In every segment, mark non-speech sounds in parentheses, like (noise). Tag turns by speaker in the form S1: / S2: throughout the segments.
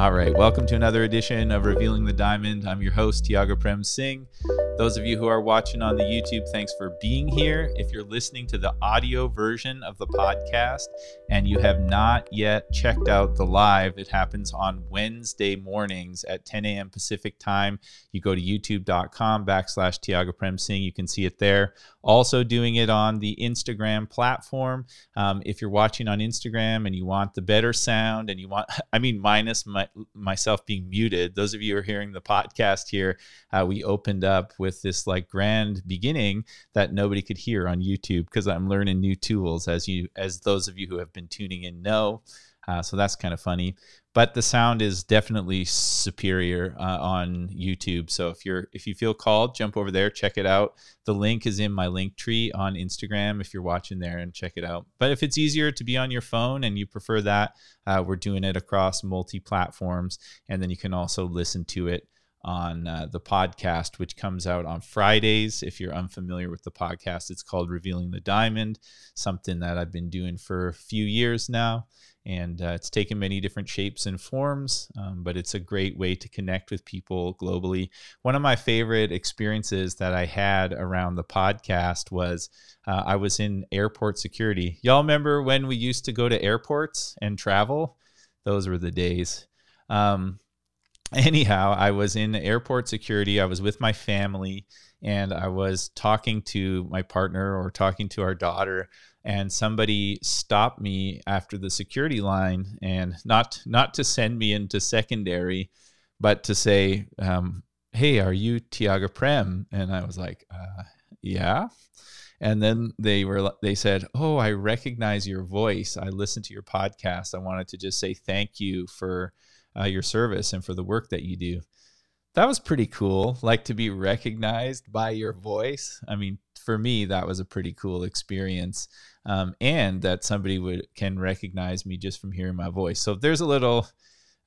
S1: All right, welcome to another edition of Revealing the Diamond. I'm your host, Tiago Prem Singh. Those of you who are watching on the YouTube, thanks for being here. If you're listening to the audio version of the podcast and you have not yet checked out the live, it happens on Wednesday mornings at 10 a.m. Pacific time. You go to youtube.com backslash Tiago Prem Singh. You can see it there. Also doing it on the Instagram platform. Um, if you're watching on Instagram and you want the better sound and you want, (laughs) I mean, minus my, myself being muted, those of you who are hearing the podcast here, uh, we opened up with this like grand beginning that nobody could hear on YouTube because I'm learning new tools as you, as those of you who have been tuning in know. Uh, so that's kind of funny but the sound is definitely superior uh, on YouTube. So if you're if you feel called, jump over there, check it out. The link is in my link tree on Instagram if you're watching there and check it out. But if it's easier to be on your phone and you prefer that, uh, we're doing it across multi platforms, and then you can also listen to it on uh, the podcast, which comes out on Fridays. If you're unfamiliar with the podcast, it's called Revealing the Diamond, something that I've been doing for a few years now. And uh, it's taken many different shapes and forms um, but it's a great way to connect with people globally. One of my favorite experiences that i had around the podcast was uh, i was in airport security. Y'all remember when we used to go to airports and travel? Those were the days. Um, (laughs) anyhow i was in airport security i was with my family and i was talking to my partner or talking to our daughter and somebody stopped me after the security line and not not to send me into secondary but to say um, hey are you tiago prem? And i was like uh, yeah. And then they were they said oh i recognize your voice. I listened to your podcast. I wanted to just say thank you for uh, your service and for the work that you do that was pretty cool like to be recognized by your voice i mean for me that was a pretty cool experience um, and that somebody would can recognize me just from hearing my voice. So there's a little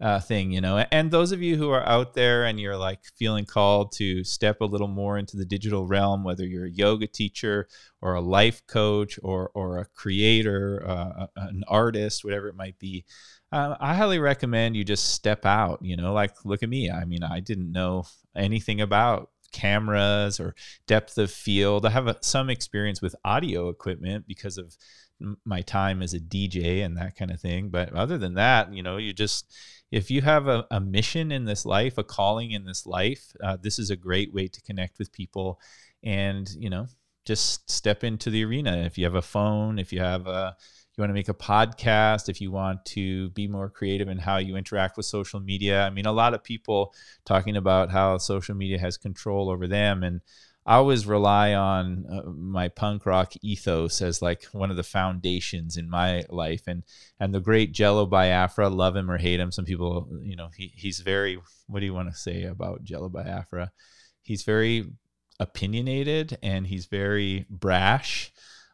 S1: uh, thing, you know. And those of you who are out there and you're like feeling called to step a little more into the digital realm, whether you're a yoga teacher or a life coach or or a creator, uh, an artist, whatever it might be. Uh, I highly recommend you just step out. You know, like look at me. I mean, I didn't know anything about cameras or depth of field. I have a, some experience with audio equipment because of my time as a DJ and that kind of thing. But other than that, you know, you just, if you have a, a mission in this life, a calling in this life, uh, this is a great way to connect with people and, you know, just step into the arena. If you have a phone, if you have a, you want to make a podcast, if you want to be more creative in how you interact with social media. I mean, a lot of people talking about how social media has control over them. And I always rely on uh, my punk rock ethos as like one of the foundations in my life. And and the great Jello Biafra, love him or hate him. Some people, you know, he, he's very, what do you want to say about Jello Biafra? He's very opinionated and he's very brash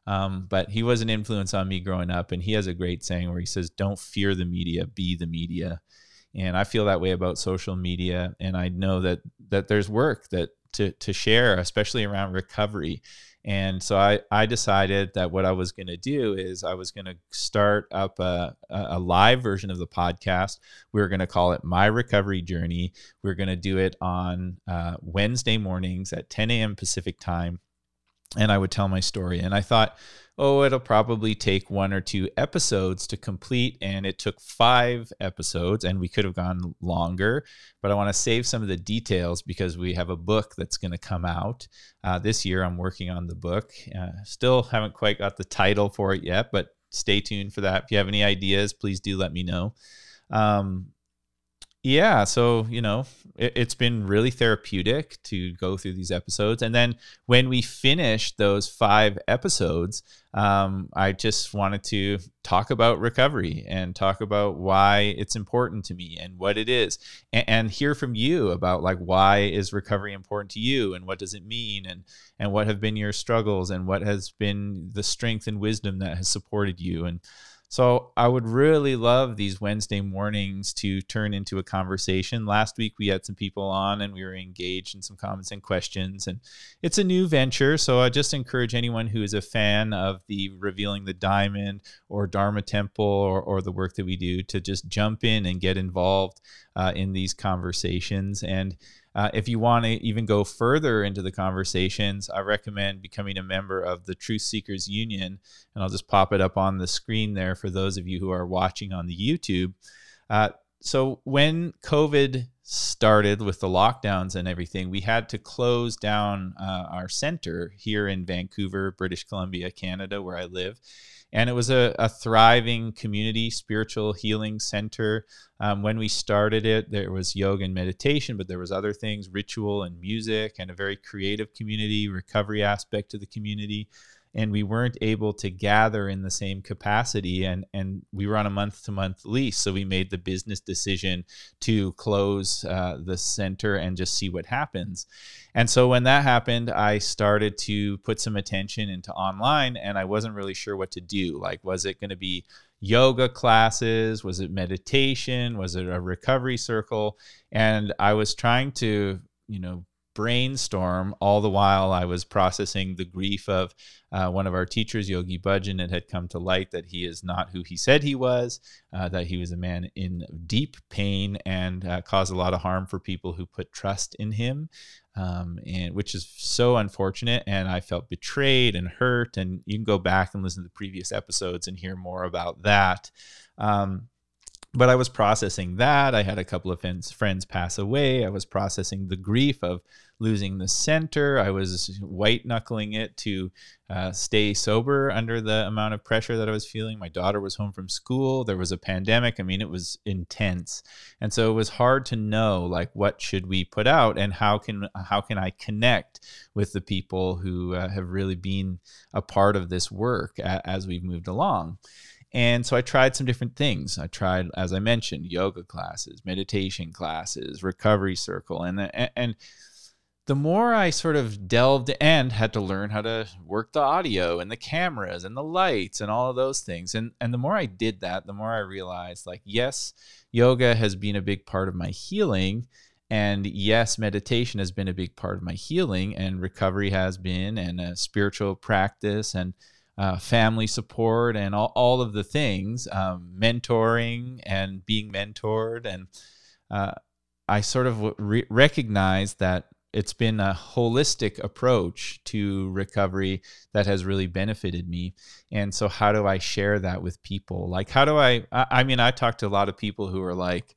S1: um, but he was an influence on me growing up, and he has a great saying where he says, "Don't fear the media, be the media." And I feel that way about social media, and I know that that there's work that to to share, especially around recovery. And so I, I decided that what I was going to do is I was going to start up a, a live version of the podcast. We were going to call it My Recovery Journey. We are going to do it on uh, Wednesday mornings at 10 a.m. Pacific time and I would tell my story. And I thought, oh, it'll probably take one or two episodes to complete. And it took five episodes, and we could have gone longer. But I want to save some of the details because we have a book that's going to come out uh, this year. I'm working on the book. Uh, still haven't quite got the title for it yet, but stay tuned for that. If you have any ideas, please do let me know. Um, yeah so you know it, has been really therapeutic to go through these episodes and then when we finished those five episodes um, i just wanted to talk about recovery and talk about why it's important to me and what it is and, and hear from you about like why is recovery important to you and what does it mean and and what have been your struggles and what has been the strength and wisdom that has supported you and So I would really love these Wednesday mornings to turn into a conversation. Last week we had some people on and we were engaged in some comments and questions. And it's a new venture. So I just encourage anyone who is a fan of the Revealing the Diamond or Dharma Temple or, or the work that we do to just jump in and get involved uh, in these conversations. And uh, if you want to even go further into the conversations, I recommend becoming a member of the Truth Seekers Union. And I'll just pop it up on the screen there for those of you who are watching on the YouTube. Uh, so, when COVID started with the lockdowns and everything, we had to close down uh, our center here in Vancouver, British Columbia, Canada, where I live and it was a, a thriving community spiritual healing center. Um, when we started it there was yoga and meditation but there was other things ritual and music and a very creative community recovery aspect to the community and we weren't able to gather in the same capacity and and we were on a month to month lease so we made the business decision to close uh, the center and just see what happens. And so when that happened i started to put some attention into online and i wasn't really sure what to do. Like was it going to be yoga classes? Was it meditation? Was it a recovery circle? And i was trying to you know brainstorm all the while I was processing the grief of uh, one of our teachers, Yogi Bhajan. It had come to light that he is not who he said he was, uh, that he was a man in deep pain and uh, caused a lot of harm for people who put trust in him, um, and which is so unfortunate. And I felt betrayed and hurt. And you can go back and listen to the previous episodes and hear more about that. Um, but I was processing that. I had a couple of friends pass away. I was processing the grief of losing the center. I was white knuckling it to uh, stay sober under the amount of pressure that I was feeling. My daughter was home from school. There was a pandemic. I mean, it was intense, and so it was hard to know like what should we put out and how can how can I connect with the people who uh, have really been a part of this work a- as we've moved along. And so I tried some different things. I tried, as I mentioned, yoga classes, meditation classes, recovery circle, and and, the more I sort of delved and had to learn how to work the audio and the cameras and the lights and all of those things. And and the more I did that, the more I realized like yes, yoga has been a big part of my healing and yes, meditation has been a big part of my healing and recovery has been and a spiritual practice and uh, family support and all, all of the things, um, mentoring and being mentored. And uh, I sort of re- recognize that it's been a holistic approach to recovery that has really benefited me. And so, how do I share that with people? Like, how do I? I, mean, I talk to a lot of people who are like,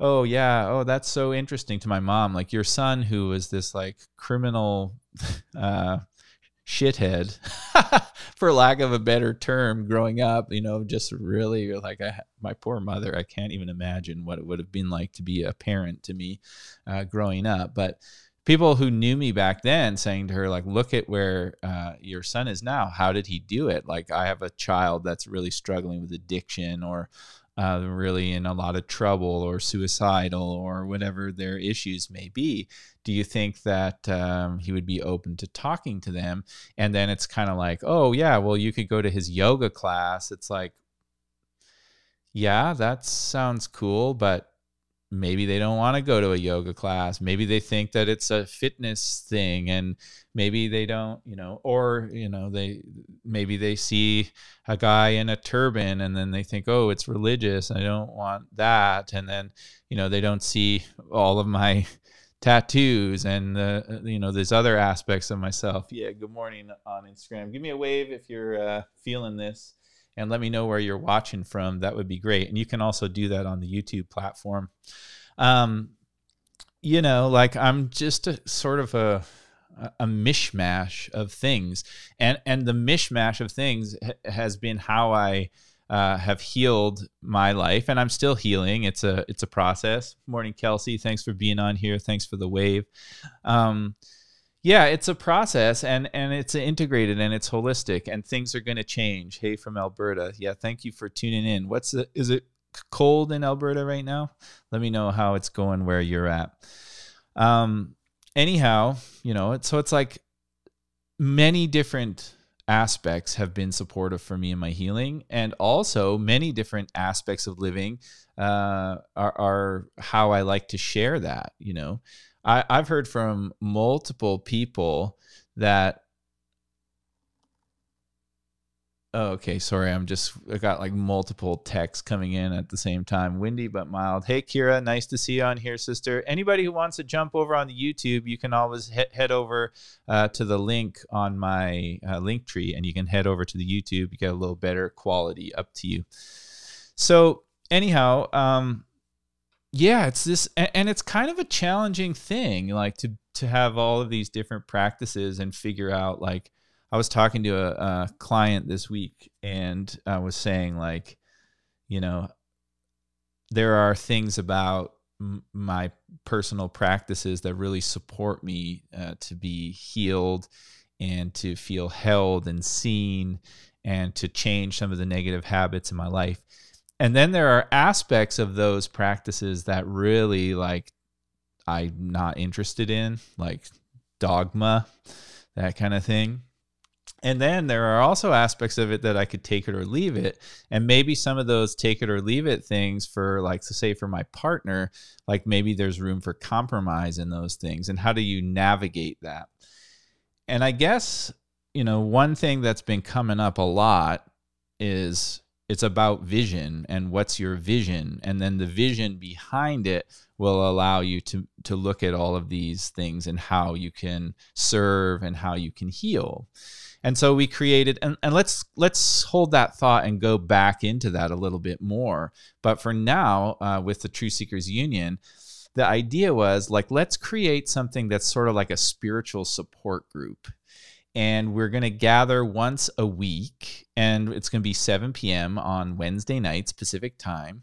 S1: oh yeah oh that's so interesting to my mom like your son who was this like criminal (laughs) uh shithead (laughs) for lack of a better term growing up you know just really like I, my poor mother i can't even imagine what it would have been like to be a parent to me uh, growing up. But people who knew me back then saying to her like look at where uh, your son is now. How did he do it? Like i have a child that's really struggling with addiction or uh, really in a lot of trouble or suicidal or whatever their issues may be, do you think that um, he would be open to talking to them? And then it's kind of like, oh, yeah, well, you could go to his yoga class. It's like, yeah, that sounds cool, but maybe they don't want to go to a yoga class maybe they think that it's a fitness thing and maybe they don't you know or you know they maybe they see a guy in a turban and then they think oh it's religious i don't want that and then you know they don't see all of my tattoos and the you know there's other aspects of myself yeah good morning on instagram give me a wave if you're uh, feeling this and let me know where you're watching from. That would be great. And you can also do that on the YouTube platform. Um, you know, like I'm just a sort of a a mishmash of things, and and the mishmash of things ha- has been how I uh, have healed my life, and I'm still healing. It's a it's a process. Morning, Kelsey. Thanks for being on here. Thanks for the wave. Um, yeah it's a process and and it's integrated and it's holistic and things are going to change hey from alberta yeah thank you for tuning in what's the is it cold in alberta right now let me know how it's going where you're at um anyhow you know it's so it's like many different aspects have been supportive for me in my healing. And also many different aspects of living uh, are, are how i like to share that you know. I, i've heard from multiple people that Oh, okay, sorry. I'm just I got like multiple texts coming in at the same time. Windy but mild. Hey, Kira, nice to see you on here, sister. Anybody who wants to jump over on the YouTube, you can always he- head over uh, to the link on my uh, link tree, and you can head over to the YouTube. You get a little better quality. Up to you. So, anyhow, um, yeah, it's this, and, and it's kind of a challenging thing, like to to have all of these different practices and figure out like I was talking to a, a client this week and I was saying like, you know, there are things about m- my personal practices that really support me uh, to be healed and to feel held and seen and to change some of the negative habits in my life. And then there are aspects of those practices that really like I'm not interested in, like dogma, that kind of thing. And then there are also aspects of it that I could take it or leave it. And maybe some of those take it or leave it things for, like, to say for my partner, like maybe there's room for compromise in those things. And how do you navigate that? And I guess, you know, one thing that's been coming up a lot is it's about vision and what's your vision. And then the vision behind it will allow you to, to look at all of these things and how you can serve and how you can heal and so we created and, and let's let's hold that thought and go back into that a little bit more. But for now uh, with the Truth Seekers Union the idea was like let's create something that's sort of like a spiritual support group. And we're going to gather once a week and it's going to be 7 p.m on wednesday nights pacific time.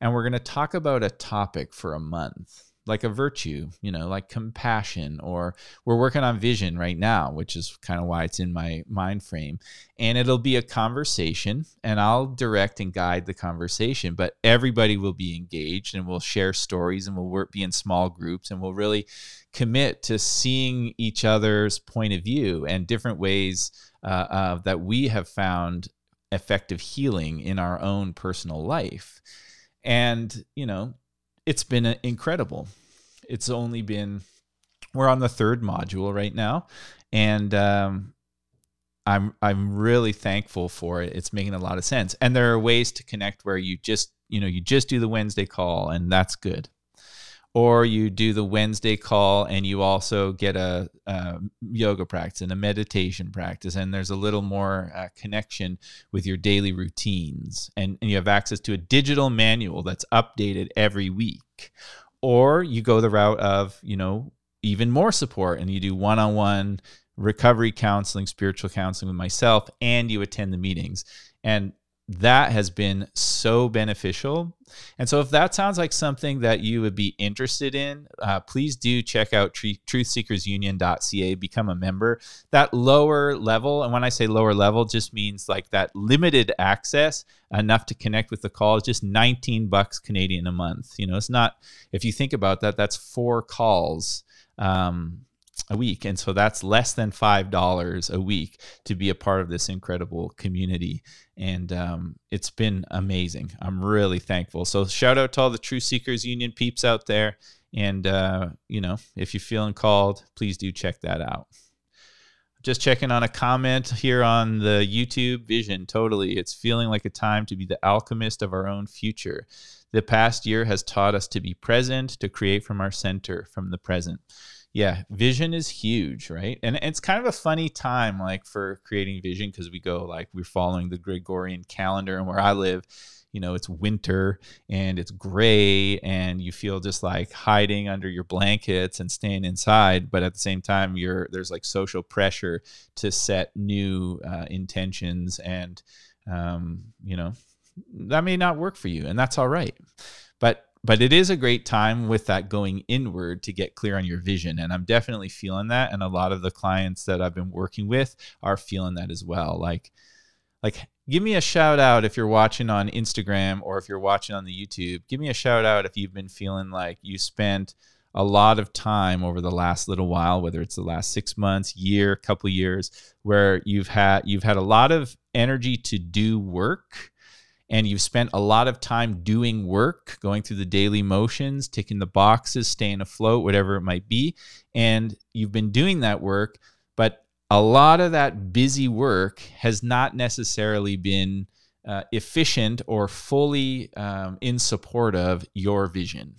S1: And we're going to talk about a topic for a month like a virtue, you know, like compassion, or we're working on vision right now, which is kind of why it's in my mind frame. And it'll be a conversation, and I'll direct and guide the conversation, but everybody will be engaged and we'll share stories and we'll work, be in small groups and we'll really commit to seeing each other's point of view and different ways uh, uh, that we have found effective healing in our own personal life. And, you know, it's been uh, incredible. It's only been we're on the third module right now, and um, I'm I'm really thankful for it. It's making a lot of sense, and there are ways to connect where you just you know you just do the Wednesday call, and that's good or you do the Wednesday call and you also get a, a yoga practice and a meditation practice, and there's a little more uh, connection with your daily routines, and, and you have access to a digital manual that's updated every week. Or you go the route of, you know, even more support and you do one on one recovery counseling, spiritual counseling with myself, and you attend the meetings. And that has been so beneficial. And so, if that sounds like something that you would be interested in, uh, please do check out tr- truthseekersunion.ca, become a member. That lower level, and when I say lower level, just means like that limited access enough to connect with the call is just 19 bucks Canadian a month. You know, it's not, if you think about that, that's four calls. Um, a week. And so that's less than $5 a week to be a part of this incredible community. And um, it's been amazing. I'm really thankful. So shout out to all the Truth Seekers Union peeps out there. And, uh, you know, if you're feeling called, please do check that out. Just checking on a comment here on the YouTube vision. Totally. It's feeling like a time to be the alchemist of our own future. The past year has taught us to be present, to create from our center, from the present yeah vision is huge right? And it's kind of a funny time like for creating vision because we go like we're following the gregorian calendar and where i live you know it's winter and it's gray and you feel just like hiding under your blankets and staying inside but at the same time you're there's like social pressure to set new uh, intentions and um, you know that may not work for you and that's all right but it is a great time with that going inward to get clear on your vision and i'm definitely feeling that and a lot of the clients that i've been working with are feeling that as well like like give me a shout out if you're watching on instagram or if you're watching on the youtube. Give me a shout out if you've been feeling like you spent a lot of time over the last little while, whether it's the last six months, year, couple years, where you've had you've had a lot of energy to do work and you've spent a lot of time doing work, going through the daily motions, ticking the boxes, staying afloat, whatever it might be. And you've been doing that work, but a lot of that busy work has not necessarily been uh, efficient or fully um, in support of your vision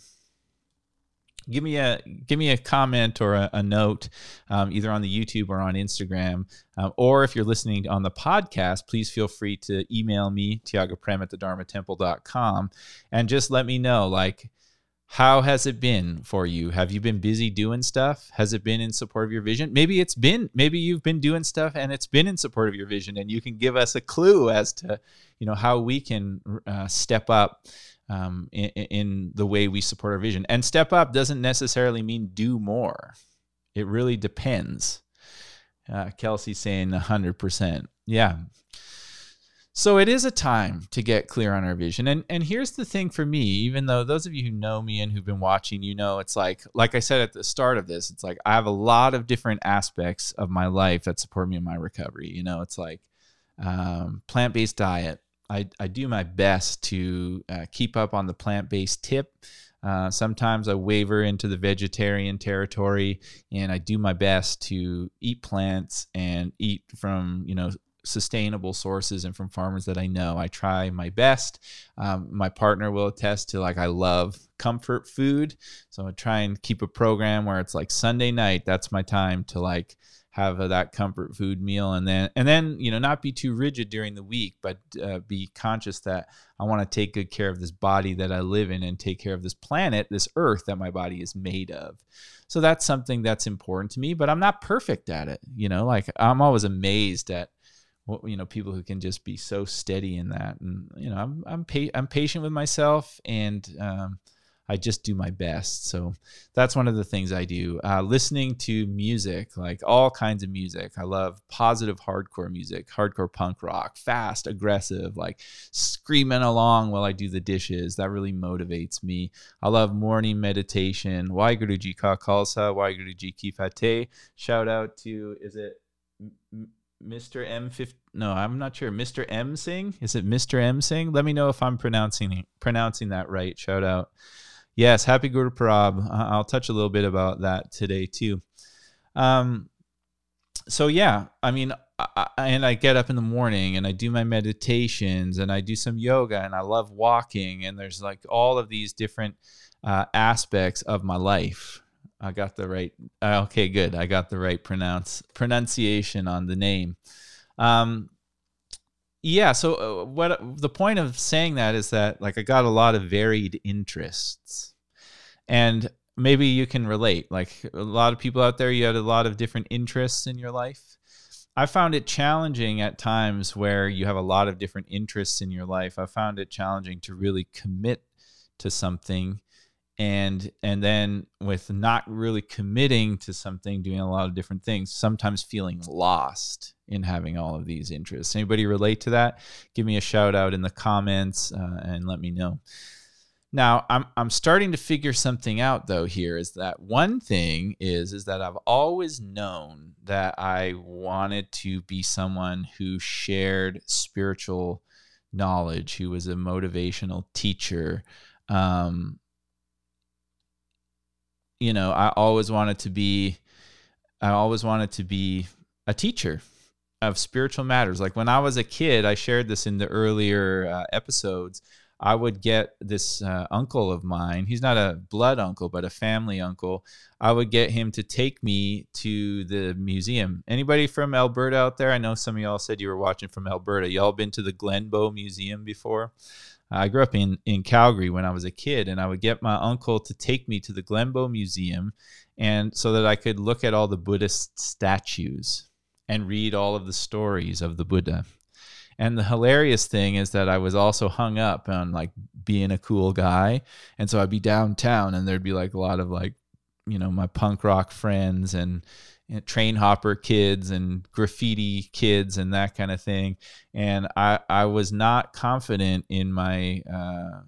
S1: give me a give me a comment or a, a note um, either on the youtube or on instagram. Um, or if you're listening on the podcast please feel free to email me tiagoprem at the dharmatemple.com and just let me know like how has it been for you? Have you been busy doing stuff? Has it been in support of your vision? Maybe it's been maybe you've been doing stuff and it's been in support of your vision and you can give us a clue as to you know how we can uh, step up um, in, in the way we support our vision. And step up doesn't necessarily mean do more. It really depends. Uh, Kelsey saying 100%. Yeah. So it is a time to get clear on our vision. And and here's the thing for me, even though those of you who know me and who've been watching, you know it's like like I said at the start of this, it's like I have a lot of different aspects of my life that support me in my recovery. You know, it's like um, plant-based diet, I, I do my best to uh, keep up on the plant based tip. Uh, sometimes I waver into the vegetarian territory, and I do my best to eat plants and eat from you know sustainable sources and from farmers that I know. I try my best. Um, my partner will attest to like I love comfort food, so I try and keep a program where it's like Sunday night. That's my time to like have a, that comfort food meal and then and then you know not be too rigid during the week but uh, be conscious that i want to take good care of this body that i live in and take care of this planet this earth that my body is made of. So that's something that's important to me but i'm not perfect at it you know like i'm always amazed at what you know people who can just be so steady in that. And you know i'm i'm, pa- I'm patient with myself and um, I just do my best. So that's one of the things I do. Uh, listening to music, like all kinds of music. I love positive hardcore music, hardcore punk rock, fast, aggressive, like screaming along while I do the dishes. That really motivates me. I love morning meditation. Waheguru Ji Ka Khalsa, Waheguru Ji Ki Fateh. Shout out to, is it Mr. M? 50, no, I'm not sure. Mr. M Sing? Is it Mr. M Sing? Let me know if I'm pronouncing pronouncing that right. Shout out. Yes, happy Guru Parab. I'll touch a little bit about that today too. Um, so yeah, I mean, I, and I get up in the morning and I do my meditations and I do some yoga and I love walking and there's like all of these different uh, aspects of my life. I got the right. Uh, okay, good. I got the right pronounce pronunciation on the name. Um, yeah so uh, what the point of saying that is that like i got a lot of varied interests. And maybe you can relate like a lot of people out there you had a lot of different interests in your life. I found it challenging at times where you have a lot of different interests in your life. I found it challenging to really commit to something and and then with not really committing to something doing a lot of different things sometimes feeling lost in having all of these interests. Anybody relate to that? Give me a shout out in the comments uh, and let me know. Now I'm, I'm starting to figure something out though here is that one thing is is that i've always known that i wanted to be someone who shared spiritual knowledge who was a motivational teacher. Um, you know, I always wanted to be, I always wanted to be a teacher of spiritual matters. Like when I was a kid, I shared this in the earlier uh, episodes. I would get this uh, uncle of mine. He's not a blood uncle, but a family uncle. I would get him to take me to the museum. Anybody from Alberta out there? I know some of y'all said you were watching from Alberta. Y'all been to the Glenbow Museum before? I grew up in, in Calgary when I was a kid, and I would get my uncle to take me to the Glenbow Museum and so that I could look at all the Buddhist statues and read all of the stories of the Buddha. And the hilarious thing is that I was also hung up on like being a cool guy. And so I'd be downtown and there'd be like a lot of like, you know, my punk rock friends and train hopper kids and graffiti kids and that kind of thing. And I, I was not confident in my, uh,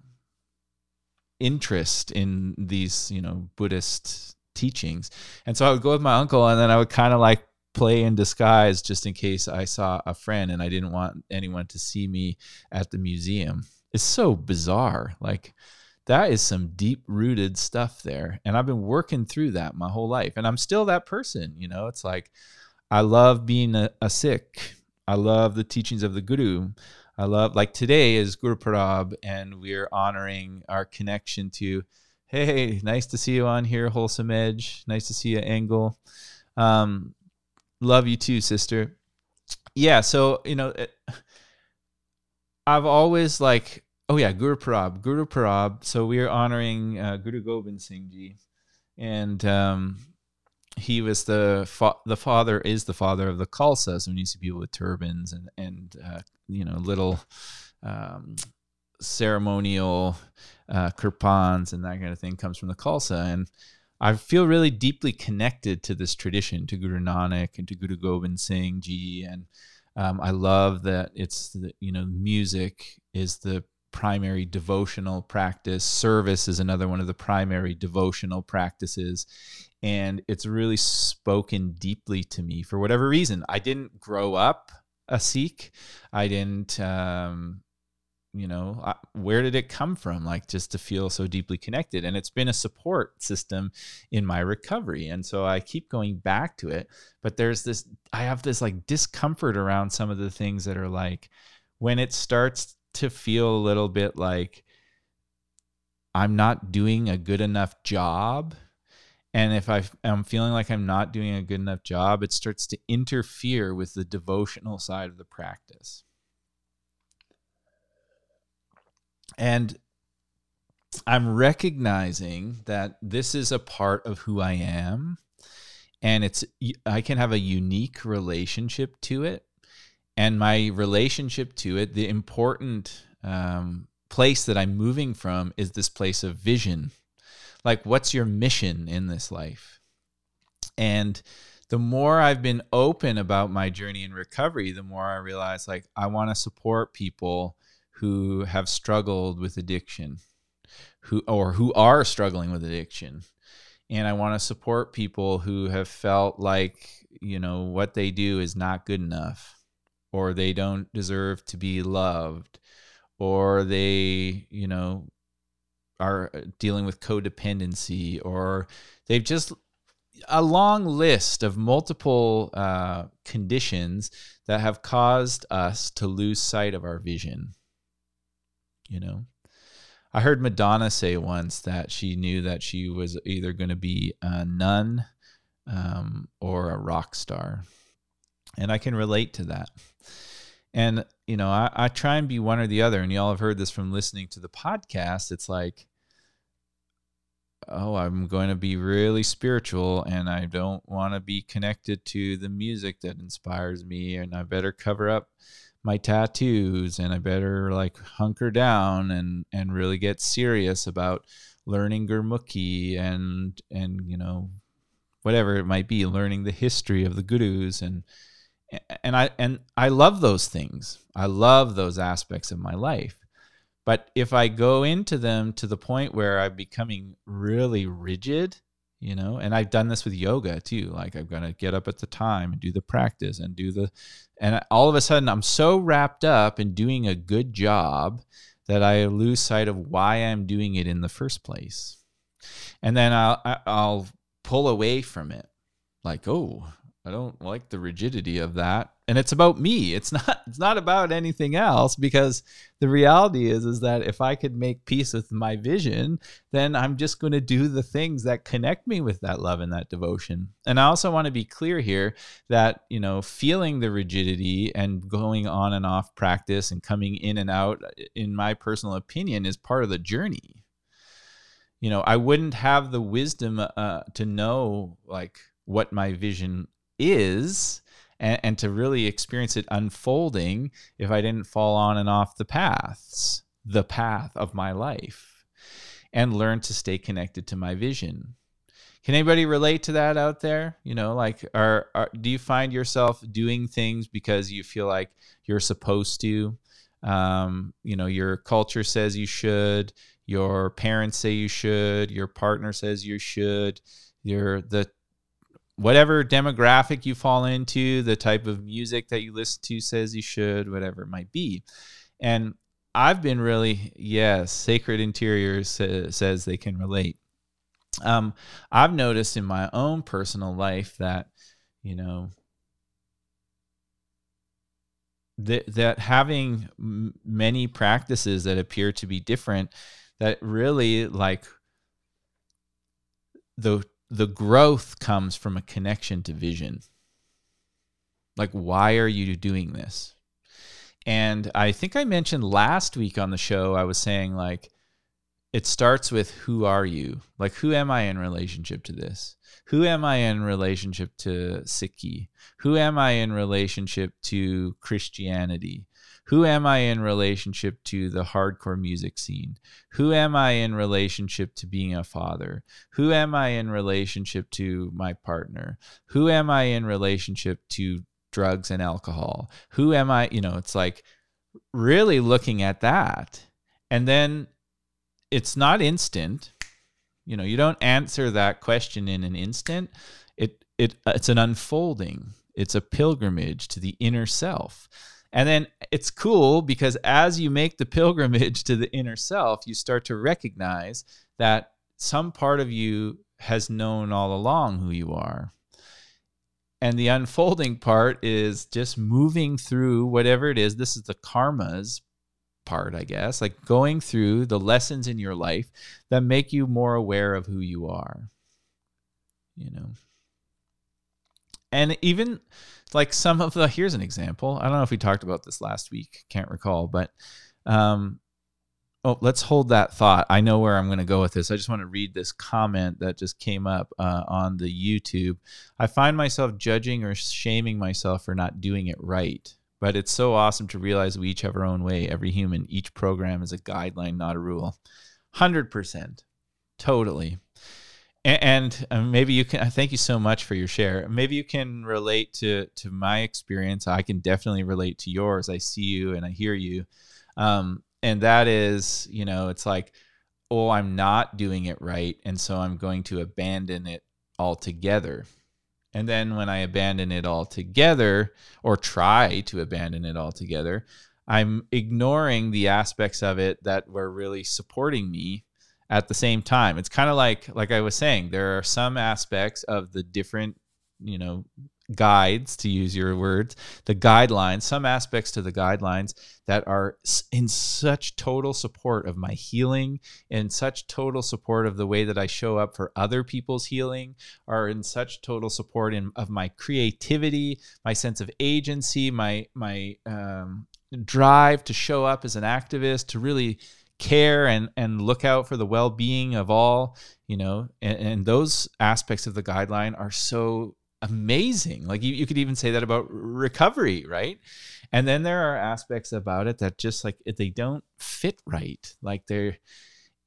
S1: interest in these you know Buddhist teachings, and so I would go with my uncle, and then I would kind of like play in disguise just in case I saw a friend and I didn't want anyone to see me at the museum. It's so bizarre, like that is some deep rooted stuff there. And I've been working through that my whole life. And I'm still that person. You know, it's like I love being a, a Sikh. I love the teachings of the Guru. I love, like today is Guru Parab, and we're honoring our connection to, hey, nice to see you on here, Wholesome Edge. Nice to see you, Angle. Um, love you too, sister. Yeah. So, you know, it, I've always like Oh yeah, Guru Parab. Guru Parab. So we are honoring uh, Guru Gobind Singh Ji, and um, he was the fa- the father is the father of the Khalsas. When you see people with turbans and and uh, you know little um, ceremonial uh, kirpans and that kind of thing comes from the Khalsa, and I feel really deeply connected to this tradition, to Guru Nanak and to Guru Gobind Singh Ji, and um, I love that it's the, you know music is the primary devotional practice. Service is another one of the primary devotional practices. And it's really spoken deeply to me for whatever reason. I didn't grow up a Sikh. I didn't, um, you know, I, where did it come from? Like just to feel so deeply connected. And it's been a support system in my recovery. And so I keep going back to it. But there's this, I have this like discomfort around some of the things that are like, when it starts to feel a little bit like I'm not doing a good enough job. And if I am feeling like I'm not doing a good enough job, it starts to interfere with the devotional side of the practice. And I'm recognizing that this is a part of who I am and it's I can have a unique relationship to it and my relationship to it, the important um, place that I'm moving from is this place of vision. Like, what's your mission in this life? And the more I've been open about my journey in recovery, the more I realize, like, I want to support people who have struggled with addiction, who or who are struggling with addiction, and I want to support people who have felt like you know what they do is not good enough or they don't deserve to be loved or they you know are uh, dealing with codependency or they've just a long list of multiple uh, conditions that have caused us to lose sight of our vision you know i heard madonna say once that she knew that she was either going to be a nun um, or a rock star and i can relate to that and, you know, I, I try and be one or the other. And y'all have heard this from listening to the podcast. It's like, oh, I'm going to be really spiritual and I don't want to be connected to the music that inspires me. And I better cover up my tattoos and I better like hunker down and, and really get serious about learning Gurmukhi and, and, you know, whatever it might be, learning the history of the gurus and, and I and I love those things. I love those aspects of my life. But if I go into them to the point where I'm becoming really rigid, you know, and I've done this with yoga too. Like I'm gonna get up at the time and do the practice and do the, and all of a sudden I'm so wrapped up in doing a good job that I lose sight of why I'm doing it in the first place, and then I'll I'll pull away from it, like oh I don't like the rigidity of that. And it's about me. It's (laughs) not it's not about anything else because the reality is is that if I could make peace with my vision, then I'm just going to do the things that connect me with that love and that devotion. And I also want to be clear here that, you know, feeling the rigidity and going on and off practice and coming in and out in my personal opinion is part of the journey. You know, I wouldn't have the wisdom uh, to know like what my vision is and, and to really experience it unfolding if I didn't fall on and off the paths, the path of my life, and learn to stay connected to my vision. Can anybody relate to that out there? You know, like, are, are do you find yourself doing things because you feel like you're supposed to? Um, you know, your culture says you should. your parents say you should, your partner says you should, your the whatever demographic you fall into, the type of music that you listen to says you should, whatever it might be. And I've been really, yes, Sacred Interiors says they can relate. Um, I've noticed in my own personal life that, you know, that, that having m- many practices that appear to be different, that really like the the growth comes from a connection to vision. Like, why are you doing this? And I think I mentioned last week on the show, I was saying, like, it starts with who are you? Like, who am I in relationship to this? Who am I in relationship to Sikhi? Who am I in relationship to Christianity? Who am I in relationship to the hardcore music scene? Who am I in relationship to being a father? Who am I in relationship to my partner? Who am I in relationship to drugs and alcohol? Who am I? You know, it's like really looking at that. And then it's not instant. You know, you don't answer that question in an instant. It it it's an unfolding. It's a pilgrimage to the inner self. And then it's cool because as you make the (laughs) pilgrimage to the inner self, you start to recognize that some part of you has known all along who you are. And the unfolding part is just moving through whatever it is. This is the karmas part, I guess, like going through the lessons in your life that make you more aware of who you are. You know. And even like some of the here's an example. I don't know if we talked about this last week, can't recall, but um oh, let's hold that thought. I know where I'm going to go with this. I just want to read this comment that just came up uh, on the YouTube. I find myself judging or shaming myself for not doing it right. But it's so awesome to realize we each have our own way. Every human, each program is a guideline, not a rule. 100%. Totally. And, and maybe you can thank you so much for your share. Maybe you can relate to to my experience. I can definitely relate to yours. I see you and I hear you. Um, and that is you know it's like oh i'm not doing it right and so i'm going to abandon it altogether and then when i abandon it altogether or try to abandon it altogether i'm ignoring the aspects of it that were really supporting me at the same time. It's kind of like like i was saying there are some aspects of the different you know guides, to use your words, the guidelines, some aspects to the guidelines that are in such total support of my healing, in such total support of the way that I show up for other people's healing, are in such total support in, of my creativity, my sense of agency, my my um, drive to show up as an activist, to really care and and look out for the well-being of all you know and, and those aspects of the guideline are so amazing. Like you, you could even say that about recovery, right? And then there are aspects about it that just like they don't fit right. Like they're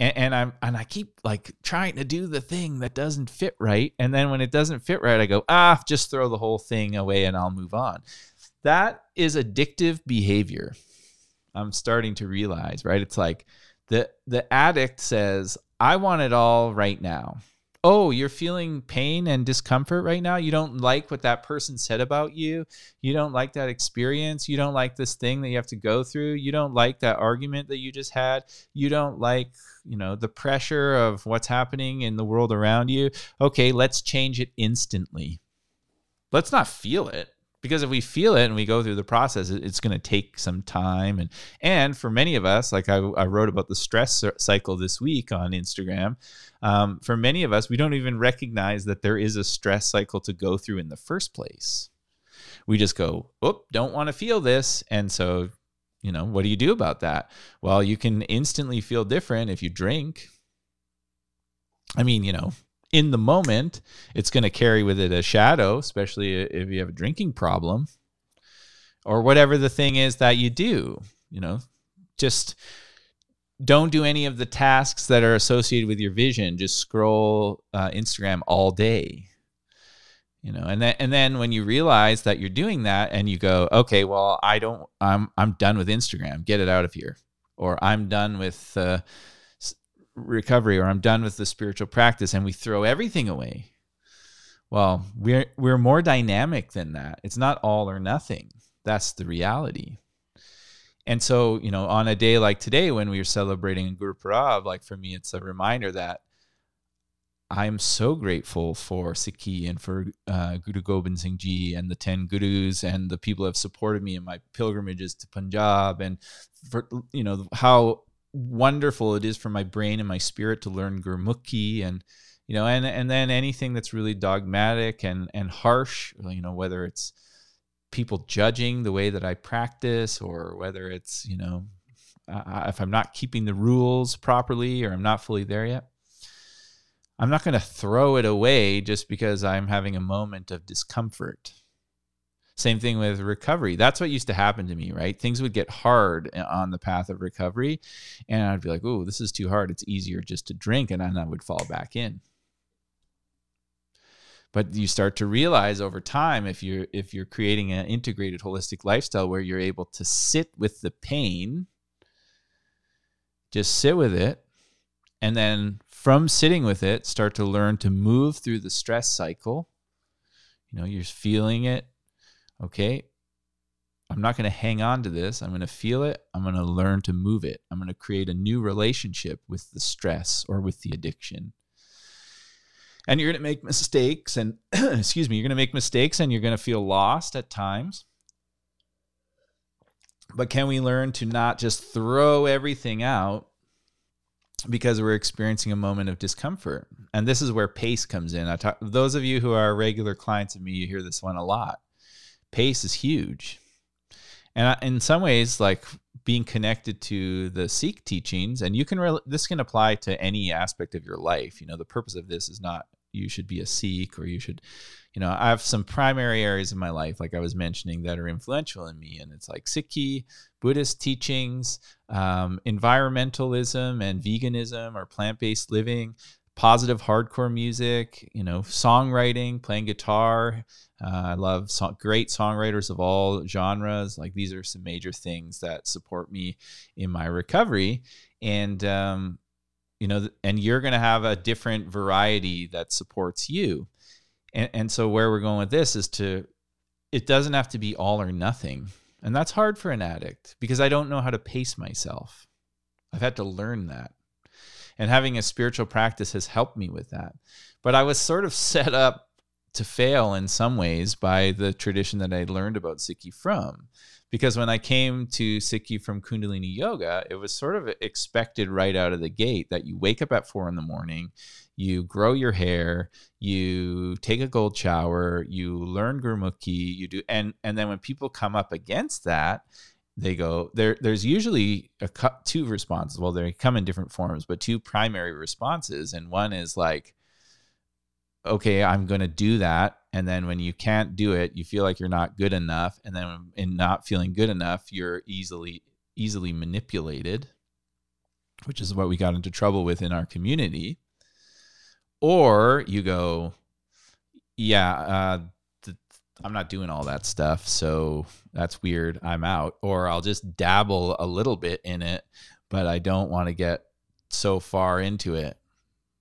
S1: and, and, I'm and I keep like trying to do the thing that doesn't fit right. And then when it doesn't fit right, I go, ah, just throw the whole thing away and I'll move on. That is addictive behavior. I'm starting to realize, right? It's like the the addict says, I want it all right now oh, you're feeling pain and discomfort right now. You don't like what that person said about you. You don't like that experience. You don't like this thing that you have to go through. You don't like that argument that you just had. You don't like, you know, the pressure of what's happening in the world around you. Okay, let's change it instantly. Let's not feel it because if we feel it and we go through the process it's going to take some time. And and for many of us like I, I wrote about the stress cycle this week on instagram um, for many of us we don't even recognize that there is a stress cycle to go through in the first place. We just go oh don't want to feel this. And so you know what do you do about that? Well you can instantly feel different if you drink. I mean you know in the moment, it's going to carry with it a shadow, especially if you have a drinking problem or whatever the thing is that you do. You know, just don't do any of the tasks that are associated with your vision. Just scroll uh, Instagram all day. You know, and then and then when you realize that you're doing that, and you go, okay, well, I don't, I'm I'm done with Instagram. Get it out of here, or I'm done with. Uh, recovery or I'm done with the spiritual practice and we throw everything away. Well, we're we're more dynamic than that. It's not all or nothing. That's the reality. And so, you know, on a day like today when we are celebrating Gurpurav, like for me, it's a reminder that I'm so grateful for Sikhi and for uh, Guru Gobind Singh Ji and the 10 gurus and the people who have supported me in my pilgrimages to Punjab and for, you know, how wonderful it is for my brain and my spirit to learn Gurmukhi and, you know, and, and then anything that's really dogmatic and, and harsh, you know, whether it's people judging the way that I practice or whether it's, you know, uh, if I'm not keeping the rules properly or I'm not fully there yet I'm not going to throw it away just because I'm having a moment of discomfort. Same thing with recovery. That's what used to happen to me, right? Things would get hard eh, on the path of recovery. And I'd be like, oh, this is too hard. It's easier just to drink. And then I would fall back in. But you start to realize over time if you're if you're creating an integrated holistic lifestyle where you're able to sit with the pain, just sit with it, and then from sitting with it, start to learn to move through the stress cycle. You know, you're feeling it. Okay. I'm not going to hang on to this. I'm going to feel it. I'm going to learn to move it. I'm going to create a new relationship with the stress or with the addiction. And you're going to make mistakes and, (clears throat) excuse me, you're going to make mistakes and you're going to feel lost at times. But can we learn to not just throw everything out because we're experiencing a moment of discomfort. And this is where pace comes in. I talk those of you who are regular clients of me, you hear this one a lot. Pace is huge. And in some ways like being connected to the Sikh teachings and you can re- this can apply to any aspect of your life. You know, the purpose of this is not you should be a Sikh or you should you know, I have some primary areas in my life, like I was mentioning, that are influential in me. And it's like Sikhi, Buddhist teachings, um, environmentalism and veganism or plant based living, positive hardcore music, you know, songwriting, playing guitar. Uh, I love so- great songwriters of all genres. Like these are some major things that support me in my recovery. And, um, you know, and you're going to have a different variety that supports you. And, and so where we're going with this is to, it doesn't have to be all or nothing. And that's hard for an addict because I don't know how to pace myself. I've had to learn that. And having a spiritual practice has helped me with that. But I was sort of (laughs) set up to fail in some ways by the tradition that I learned about Sikhi from because when I came to Sikhi from Kundalini Yoga, it was sort of expected right out of the gate that you wake up at four in the morning, you grow your hair, you take a gold shower, you learn Gurmukhi, you do, and and then when people come up against that, they go there. There's usually a two responses. Well, they come in different forms, but two primary responses, and one is like, okay, I'm going to do that. And then when you can't do it, you feel like you're not good enough. And then in not feeling good enough, you're easily easily manipulated, which is what we got into trouble with in our community. Or you go, yeah, uh, I'm not doing all that stuff, so that's weird. I'm out. Or I'll just dabble a little bit in it, but I don't want to get so far into it,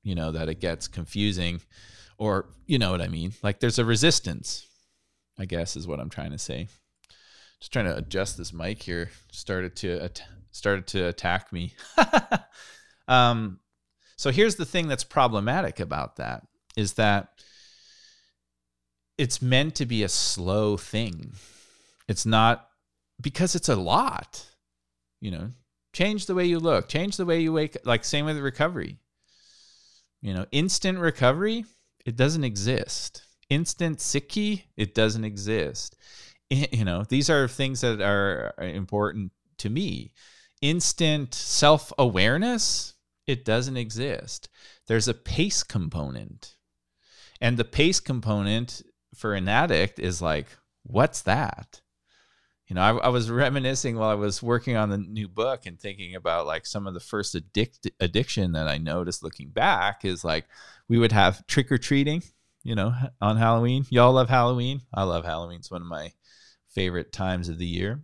S1: you know, that it gets confusing or you know what I mean. Like there's a resistance, I guess is what I'm trying to say. Just trying to adjust this mic here. Started to at- started to attack me. (laughs) um, so here's the thing that's problematic about that is that it's meant to be a slow thing. It's not because it's a lot. You know, change the way you look, change the way you wake. Like same with recovery. You know, instant recovery it doesn't exist. Instant Sikhi, it doesn't exist. You know, these are things that are important to me. Instant self awareness, it doesn't exist. There's a pace component. And the pace component for an addict is like, what's that? You know, I, I, was (laughs) reminiscing while I was working on the new book and thinking about like some of the first addict addiction that I noticed looking back is like we would have trick or treating, you know, on Halloween. Y'all love Halloween. I love Halloween. It's one of my favorite times of the year.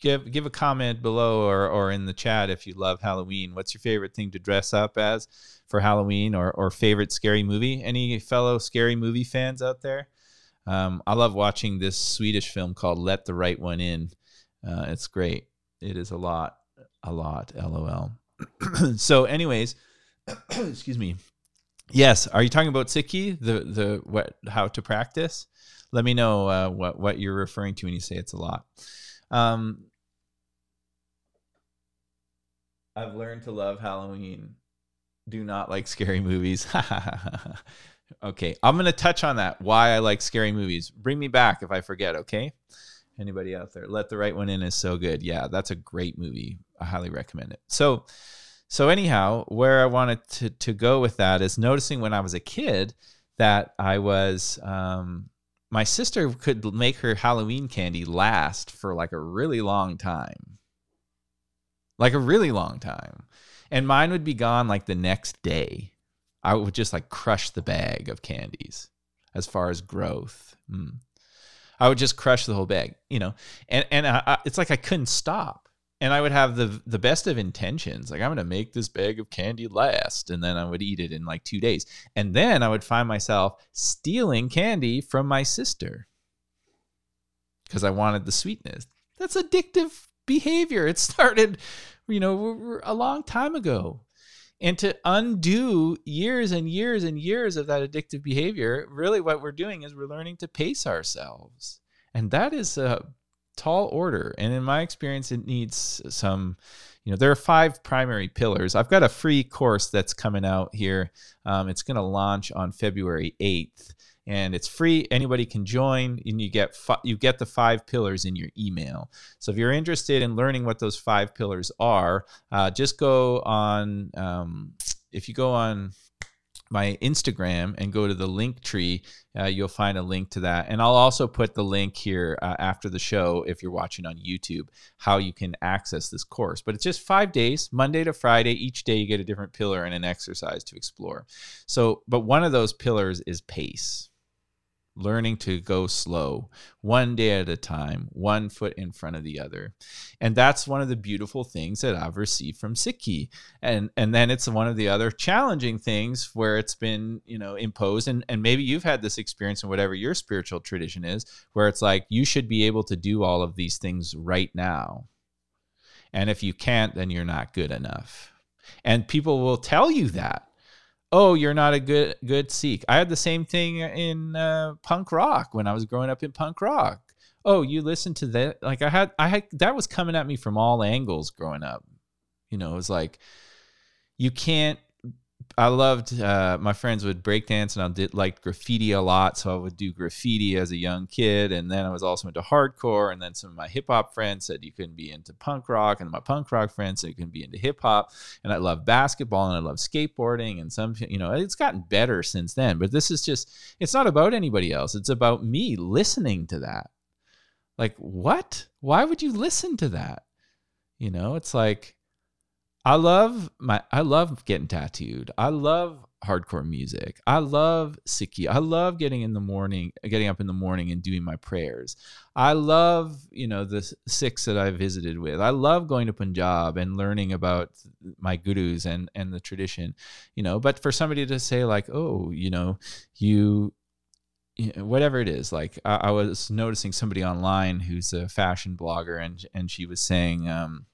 S1: give give a comment below or or in the chat if you love Halloween. What's your favorite thing to dress up as for Halloween or or favorite scary movie? Any fellow scary movie fans out there? Um, I love watching this Swedish film called Let the Right One In. Uh, it's great. It is a lot, a lot. LOL. (clears throat) so, anyways, (clears throat) excuse me. Yes, are you talking about Sikhi? The the what? How to practice? Let me know uh, what what you're referring to when you say it's a lot. Um, I've learned to love Halloween. Do not like scary movies. (laughs) okay, I'm gonna touch on that. Why I like scary movies. Bring me back if I forget. Okay. Anybody out there? Let the right one in is so good. Yeah, that's a great movie. I highly recommend it. So, so anyhow, where I wanted to to go with that is noticing when I was a kid that I was um, my sister could make her Halloween candy last for like a really long time. Like a really long time. And mine would be gone like the next day. I would just like crush the bag of candies as far as growth. Mm. I would just crush the whole bag, you know, and and I, I, it's like I couldn't stop and I would have the the best of intentions. Like I'm gonna make this bag of candy last, and then I would eat it in like two days. And then I would find myself stealing candy from my sister because I wanted the sweetness. That's addictive behavior. It started, you know, a long time ago. And to undo years and years and years of that addictive behavior, really what we're doing is we're learning to pace ourselves. And that is a tall order. And in my experience, it needs some, you know, there are five primary pillars. I've got a free course that's coming out here. Um, it's going to launch on February 8th. And it's free. Anybody can join, and you get fi- you get the five pillars in your email. So if you're interested in learning what those five pillars are, uh, just go on. Um, if you go on my Instagram and go to the link tree, uh, you'll find a link to that. And I'll also put the link here uh, after the show if you're watching on YouTube, how you can access this course. But it's just five days, Monday to Friday. Each day you get a different pillar and an exercise to explore. So, but one of those pillars is pace learning to go slow, one day at a time, one foot in front of the other. And that's one of the beautiful things that I've received from Sikhi. And and then it's one of the other challenging things where it's been, you know, imposed and and maybe you've had this experience in whatever your spiritual tradition is where it's like you should be able to do all of these things right now. And if you can't, then you're not good enough. And people will tell you that oh you're not a good good sikh. I had the same thing in uh, punk rock when i was growing up in punk rock. Oh you listen to that? Like i had i had that was coming at me from all angles growing up. You know it was like you can't I loved uh, my friends would break dance and I did like graffiti a lot. So I would do graffiti as a young kid. And then I was also into hardcore. And then some of my hip hop friends said you couldn't be into punk rock. And my punk rock friends said you couldn't be into hip hop. And I love basketball and I love skateboarding. And some, you know, it's gotten better since then. But this is just, it's not about anybody else. It's about me listening to that. Like, what? Why would you listen to that? You know, it's like, I love my I love getting tattooed. I love hardcore music. I love Sikhi. I love getting in the morning, getting up in the morning and doing my prayers. I love, you know, the Sikhs that I visited with. I love going to Punjab and learning about my gurus and and the tradition, you know. But for somebody to say like, oh, you know, you whatever it is like I, I, was noticing somebody online who's a fashion blogger and and she was saying um,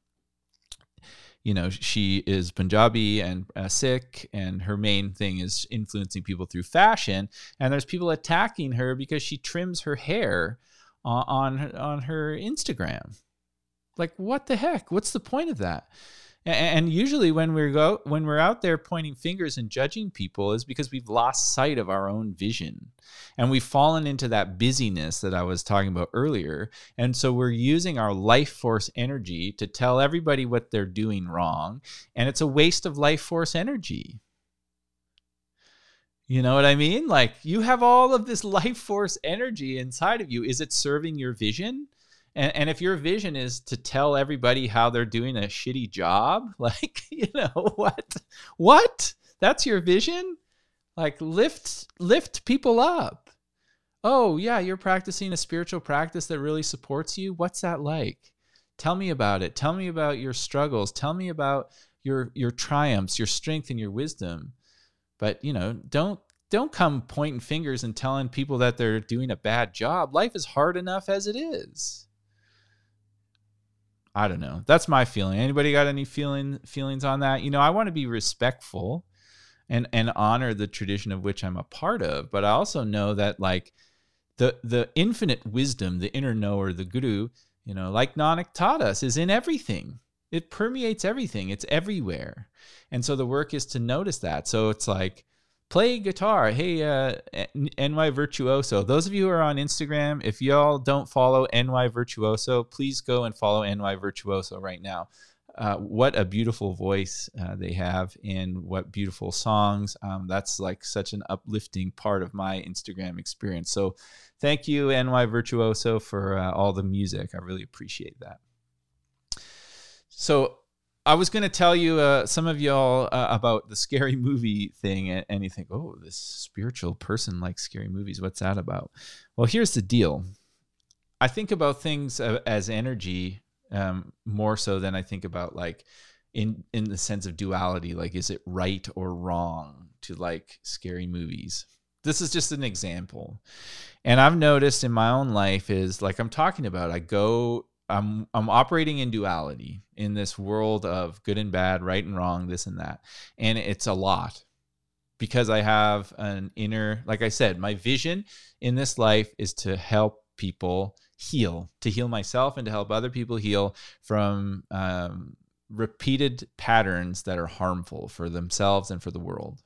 S1: you know she is punjabi and uh, sikh and her main thing is influencing people through fashion. And there's people attacking her because she trims her hair on on, on her instagram. Like what the heck? What's the point of that and usually when we go when we're out there pointing fingers and judging people is because we've lost sight of our own vision and we've fallen into that busyness that i was talking about earlier and so we're using our life force energy to tell everybody what they're doing wrong and it's a waste of life force energy you know what I mean? Like you have all of this (laughs) life force energy inside of you. Is it serving your vision? And, and if your vision is to tell everybody how they're doing a shitty job, (laughs) like, you know, what? What? That's your vision? Like lift lift people up. Oh, yeah, you're practicing a spiritual practice that really supports you. What's that like? Tell me about it. Tell me about your struggles. Tell me about your your triumphs, your strength and your wisdom. But, you know, don't don't come pointing fingers and telling people that they're doing a bad job. Life is hard enough as it is. I don't know. That's my feeling. Anybody got any feeling feelings on that? You know, I want to be respectful and and honor the tradition of which I'm a part of, but I also know that like the the infinite wisdom, the inner knower, the guru, you know, like Nanak taught us, is in everything. It permeates everything. It's everywhere. And so the work is to notice that. So it's like play guitar. Hey, uh, NY Virtuoso. Those of you who are on Instagram, if y'all don't follow NY Virtuoso, please go and follow NY Virtuoso right now. Uh, what a beautiful voice uh, they have and what beautiful songs. Um, that's like such an uplifting part of my Instagram experience. So, thank you, NY Virtuoso, for uh, all the music. I really appreciate that. So, I was going to tell you, uh, some of y'all, uh, about the scary movie thing, and, and you think, oh, this spiritual person likes scary movies. What's that about? Well, here's the deal. I think about things uh, as energy um, more so than I think about like in in the sense of duality. Like, is it right or wrong to like scary movies? This is just an example, and I've noticed in my own life is like I'm talking about. I go I'm I'm operating in duality in this world of good and bad, right and wrong, this and that. And it's a lot because I have an inner like I said, my vision in this life is to help people heal, to heal myself and to help other people heal from um, repeated patterns that are harmful for themselves and for the world.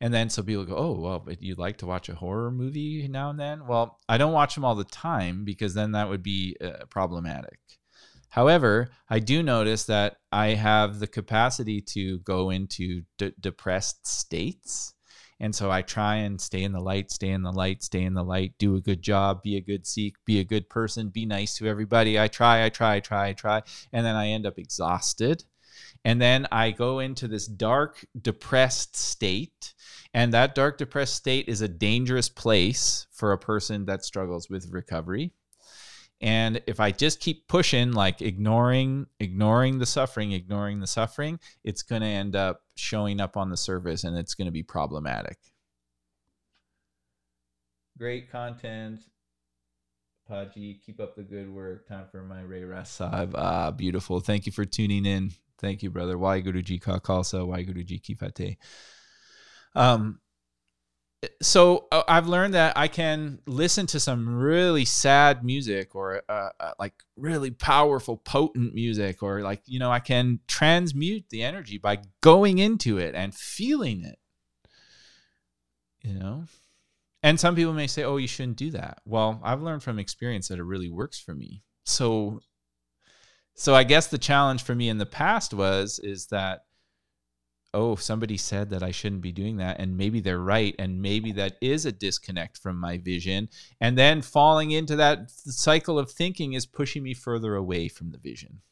S1: And then so people go, oh, well, but you like to watch a horror movie now and then? Well, I don't watch them all the time because then that would be uh, problematic. However, I do notice that I have the capacity to go into d- depressed states. And so I try and stay in the light, stay in the light, stay in the light, do a good job, be a good Sikh, be a good person, be nice to everybody. I try, I try, I try, I try. And then I end up exhausted. And then I go into this dark, depressed state and that dark, depressed state is a dangerous place for a person that struggles with recovery. And if I just keep pushing, like ignoring, ignoring the suffering, ignoring the suffering, it's going to end up showing up on the surface and it's going to be problematic. Great content. Paji, keep up the good work. Time for my Rehras Sahib. Ah, beautiful. Thank you for tuning in. Thank you, brother. Waheguru Ji Ka Khalsa, Waheguru Ji Ki Fateh. Um, so uh, I've learned that I can listen to some really sad music or uh, uh, like really powerful, potent music, or like, you know, I can transmute the energy by going into it and feeling it. You know? And some people may say, oh, you shouldn't do that. Well, I've learned from experience that it really works for me. So, so I guess the challenge for me in the past was, is that oh, somebody said that I shouldn't be doing that. And maybe they're right. And maybe that is a disconnect from my vision. And then falling into that cycle of thinking is pushing me further away from the vision.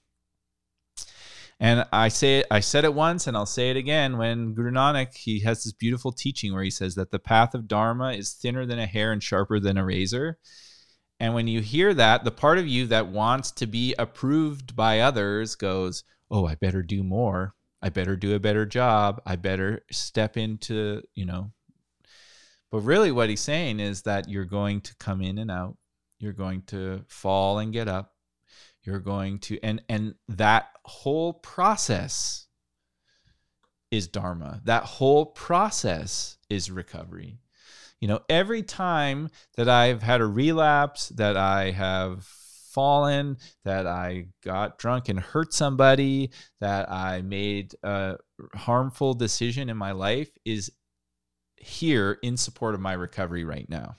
S1: And I say it, I said it once and I'll say it again when Guru Nanak, he has this beautiful teaching where he says that the path of Dharma is thinner than a hair and sharper than a razor. And when you hear that, the part of you that wants to be approved by others goes, Oh, I better do more I better do a better job. I better step into, you know. But really, what he's saying is that you're going to come in and out. You're going to fall and get up. You're going to, and and that whole process is dharma. That whole process is recovery. You know, every time that I've had a relapse, that I have fallen, that I got drunk and hurt somebody, that I made a harmful decision in my life is here in support of my recovery right now.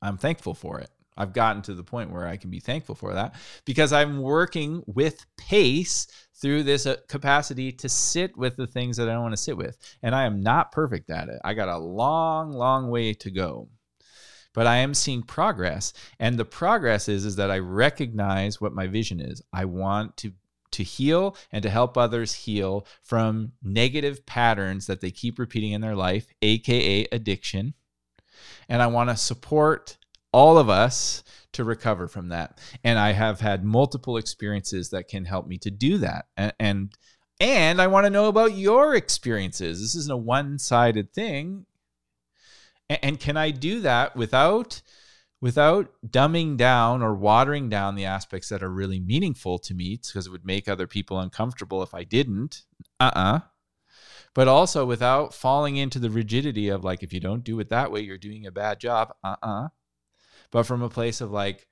S1: I'm thankful for it. I've gotten to the point where I can be thankful for that because I'm working with pace through this uh, capacity to sit with the things that I don't want to sit with. And I am not perfect at it. I got a long, long way to go but I am seeing progress. And the progress is is that I recognize what my vision is. I want to to heal and to help others heal from negative patterns that they keep repeating in their life, aka addiction. And I want to support all of us to recover from that. And I have had multiple experiences that can help me to do that. And and, and I want to know about your experiences. This isn't a one-sided thing. And, and can I do that without without dumbing down or watering down the aspects that are really meaningful to me because it would make other people uncomfortable if I didn't. Uh-uh. But also without falling into the rigidity of like if you don't do it that way, you're doing a bad job. Uh-uh. But from a place of like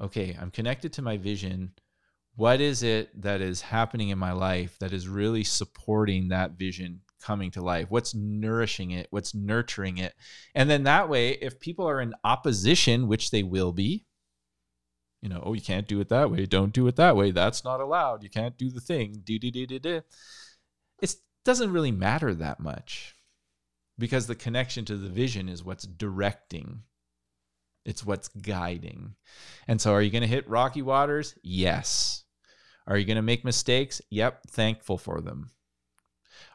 S1: okay, I'm connected to my vision. What is it that is happening in my life that is really supporting that vision coming to life? What's nourishing it? What's nurturing it? And then that way, if people are in opposition, which they will be, you know, oh, you can't do it that way. Don't do it that way. That's not allowed. You can't do the thing. Do, do, do, do, do. It doesn't really matter that much because the connection to the vision is what's directing, it's what's guiding. And so, are you going to hit rocky waters? Yes. Are you going to make mistakes? Yep. Thankful for them.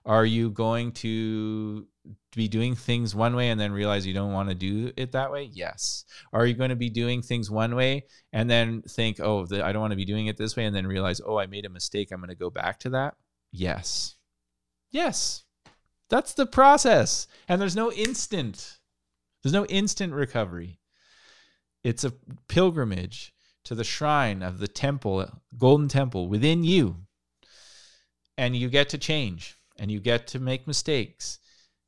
S1: Are you going to be doing things one way and then realize you don't want to do it that way? Yes. Are you going to be doing things one way and then think, oh, the, I don't want to be doing it this way, and then realize, oh, I made a mistake. I'm going to go back to that? Yes. Yes. That's the process. And there's no instant. There's no instant recovery. It's a pilgrimage to the shrine of the temple, golden temple within you. And you get to change and you get to make mistakes,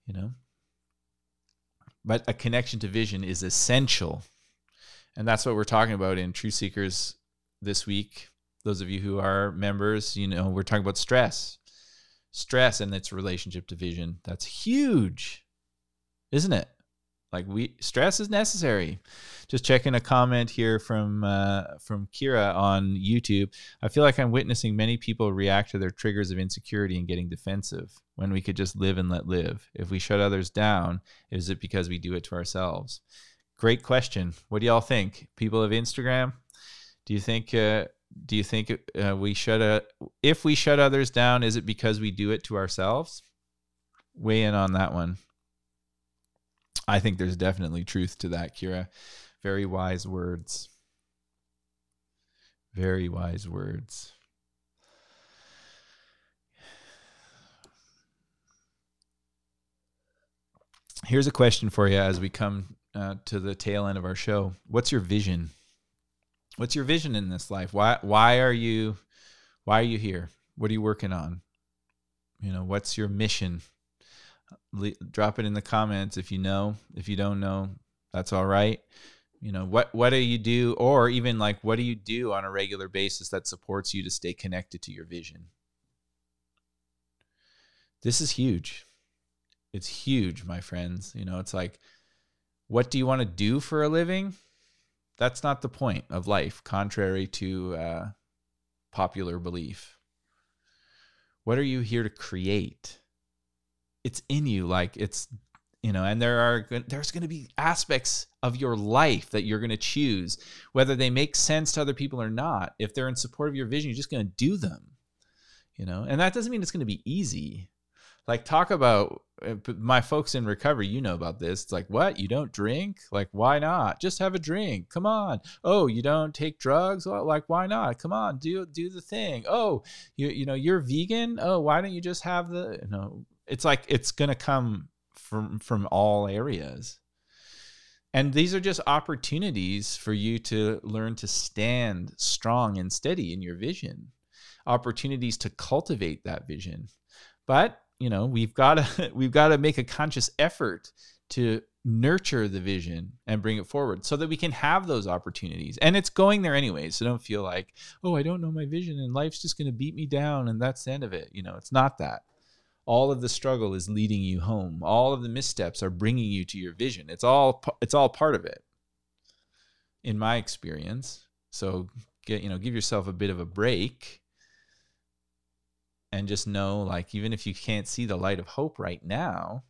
S1: you know. But a connection to vision is essential. And that's what we're talking about in Truth Seekers this week. Those of you who are members, you know, we're talking about stress. Stress and its relationship to vision. That's huge, isn't it? Like we stress is necessary. Just checking a comment here from uh, from Kira on YouTube. I feel like I'm witnessing many people react to their triggers of insecurity and getting defensive when we could just live and let live. If we shut others down, is it because we do it to ourselves? Great question. What do y'all think, people of Instagram? Do you think uh, do you think uh, we shut a if we shut others down, is it because we do it to ourselves? Weigh in on that one. I think there's definitely truth to that, Kira. Very wise words. Very wise words. Here's a question for you as we come uh, to the tail end of our show. What's your vision? What's your vision in this life? Why why are you why are you here? What are you working on? You know, what's your mission? Le- drop it in the comments if you know. If you don't know, that's all right. You know what what do you do, or even like what do you do on a regular basis that supports you to stay connected to your vision? This is huge. It's huge, my friends. You know, it's like, what do you want to do for a living? That's not the point of life, contrary to uh, popular belief. What are you here to create? It's in you like it's you know and there are there's going to be aspects of your life that you're going to choose whether they make sense to other people or not. If they're in support of your vision you're just going to do them you know? And that doesn't mean it's going to be easy. Like talk about uh, my folks in recovery you know about this. It's like what? You don't drink? Like why not? Just have a drink. Come on. Oh you don't take drugs? Like why not? Come on. Do do the thing. Oh you you know you're vegan? Oh why don't you just have the you know it's like it's going to come from from all areas. And these are just opportunities for you to learn to stand strong and steady in your vision. Opportunities to cultivate that vision. But, you know, we've got to (laughs) we've got to make a conscious effort to nurture the vision and bring it forward so that we can have those opportunities. And it's going there anyway. So don't feel like, oh, I don't know my vision and life's just going to beat me down and that's the end of it. You know, it's not that all of the struggle is leading you home. All of the missteps are bringing you to your vision. It's all it's all part of it in my experience. So get you know give yourself a bit of a break and just know like even if you can't see the light of hope right now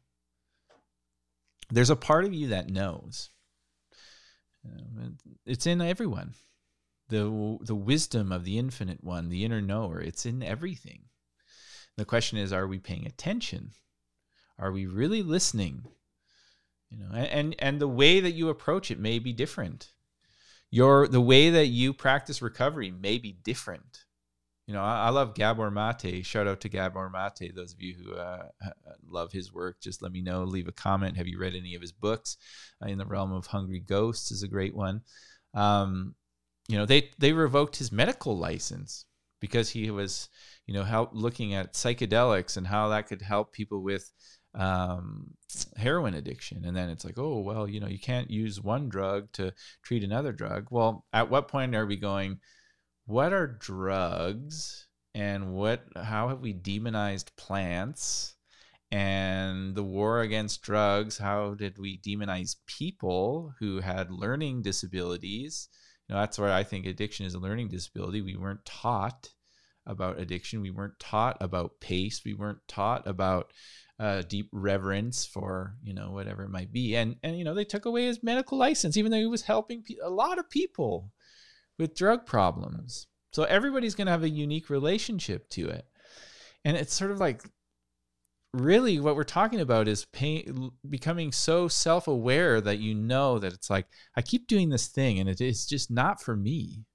S1: there's a part of you that knows. Um, it's in everyone. The the wisdom of the infinite one the inner knower it's in everything the question is are we paying attention? Are we really listening? You know, and, and the way that you approach it may be different. Your the way that you practice recovery may be different. You know, I, I love Gabor Mate. Shout out to Gabor Mate. Those of you who uh, love his work, just let me know. Leave a comment. Have you read any of his books? Uh, in the realm of Hungry Ghosts is a great one. Um, you know, they they revoked his medical license because he was, you know, help looking at psychedelics and how that could help people with um, heroin addiction. And then it's like, oh, well, you know, you can't use one drug to treat another drug. Well, at what point are we going, what are drugs and what, how have we demonized plants? And the war against drugs, how did we demonize people who had learning disabilities? You know, that's where I think addiction is a learning disability. We weren't taught about addiction. We weren't taught about pace. We weren't taught about uh, deep reverence for you know whatever it might be and and you know they took away his medical license even though he was helping pe- a lot of people with drug problems so everybody's going to have a unique relationship to it and it's sort of like really what we're talking about is pain, becoming so self-aware that you know that it's like i keep doing this thing and it is just not for me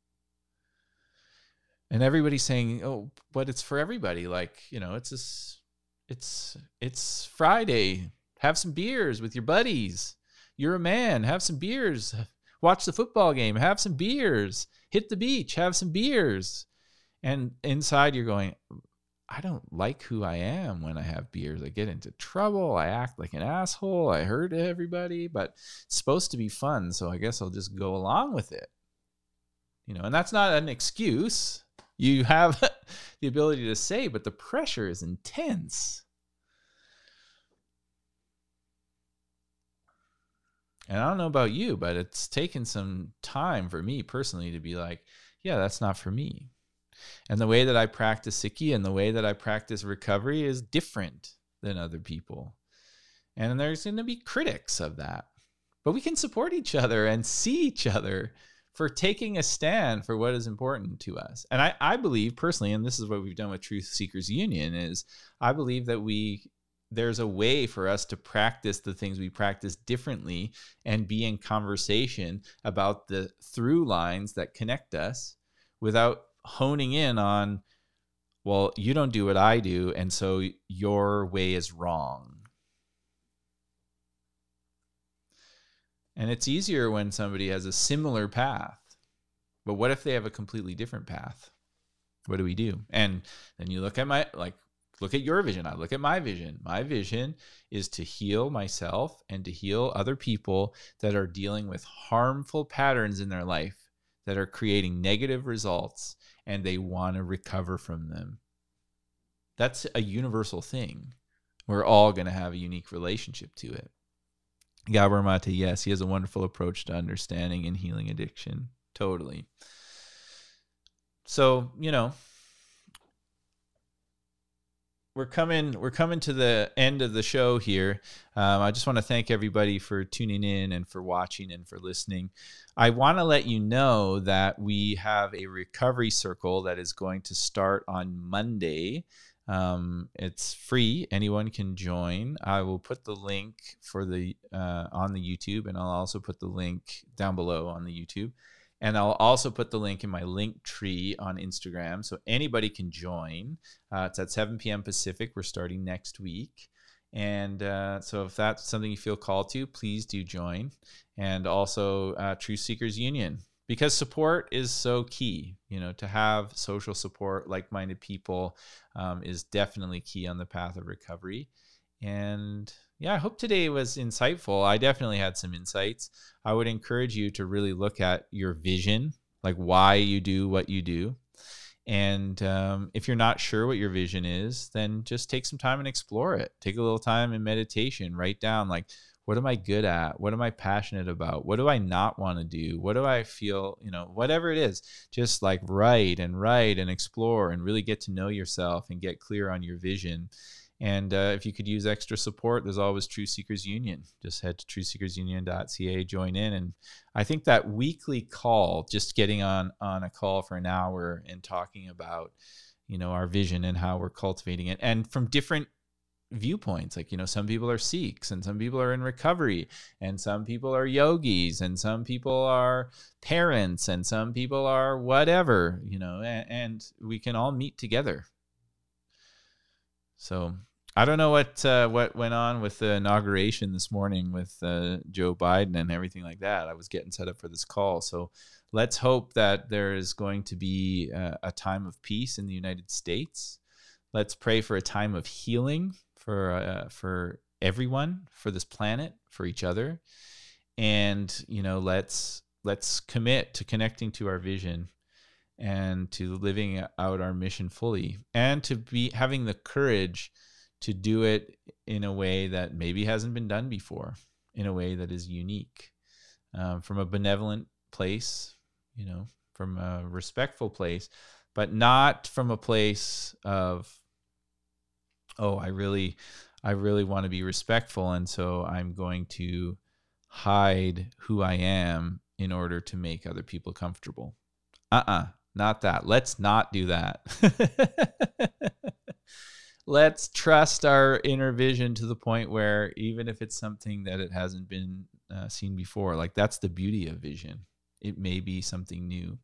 S1: and everybody's saying oh but it's for everybody like you know it's this it's it's Friday. Have some beers with your buddies. You're a man. Have some beers. Watch the football game. Have some beers. Hit the beach. Have some beers. And inside you're going, I don't like who I am when I have beers. I get into trouble. I act like an asshole. I hurt everybody, but it's supposed to be fun. So I guess I'll just go along with it. You know, and that's not an excuse you have (laughs) the ability to say, but the pressure is intense. And I don't know about you, but it's taken some time for me personally to be like, yeah, that's not for me. And the way that I practice Sikhi and the way that I practice recovery is different than other people. And there's going to be critics of that. But we can support each other and see each other for taking a stand for what is important to us. And I, I believe personally, and this is what we've done with Truth Seekers Union, is I believe that we there's a way for us to practice the things we practice differently and be in conversation about the through lines that connect us without honing in on well you don't do what i do and so your way is wrong And it's easier when somebody has a similar path. But what if they have a completely different path? What do we do? And then you look at my, like, look at your vision. I look at my vision. My vision is to heal myself and to heal other people that are dealing with harmful patterns in their life that are creating negative results and they want to recover from them. That's a universal thing. We're all going to have a unique relationship to it. Gabor Mate, yes, he has a wonderful approach to understanding and healing addiction. Totally. So, you know, we're coming we're coming to the end of the show here. Um, I just want to thank everybody for tuning in and for watching and for listening. I want to let you know that we have a recovery circle that is going to start on Monday. Um, it's free; anyone can join. I will put the link for the uh, on the YouTube, and I'll also put the link down below on the YouTube, and I'll also put the link in my link tree on Instagram, so anybody can join. Uh, it's at 7 p.m. Pacific. We're starting next week. And uh, so, if that's something you feel called to, please do join. And also, uh, Truth Seekers Union because support is so key you know to have social support like-minded people um, is definitely key on the path of recovery. And yeah i hope today was insightful. I definitely had some insights. I would encourage you to really look at your vision like why you do what you do. And um, if you're not sure what your vision is then just take some time and explore it. Take a little time in meditation. Write down like what am I good at? What am I passionate about? What do I not want to do? What do I feel, you know, whatever it is, just like write and write and explore and really get to know yourself and get clear on your vision. And uh, if you could use extra support, there's always Truth Seekers Union. Just head to truthseekersunion.ca, join in. And I think that weekly call, just getting on on a call for an hour and talking about, you know, our vision and how we're cultivating it, and from different viewpoints. Like, you know, some people are Sikhs and some people are in recovery and some people are yogis and some people are parents and some people are whatever, you know, and, and we can all meet together. So I don't know what uh, what went on with the inauguration this morning with uh, Joe Biden and everything like that. I was getting set up for this call, so let's hope that there is going to be a, a time of peace in the United States. Let's pray for a time of healing for uh, for everyone, for this planet, for each other, and you know, let's let's commit to connecting to our vision and to living out our mission fully, and to be having the courage to do it in a way that maybe hasn't been done before, in a way that is unique, um, from a benevolent place, you know, from a respectful place, but not from a place of oh, I really, I really want to be respectful, and so I'm going to hide who I am in order to make other people comfortable. Uh uh-uh, uh not that. Let's not do that. (laughs) Let's trust our inner vision to the point where even if it's something that it hasn't been uh, seen before, like that's the beauty of vision. It may be something new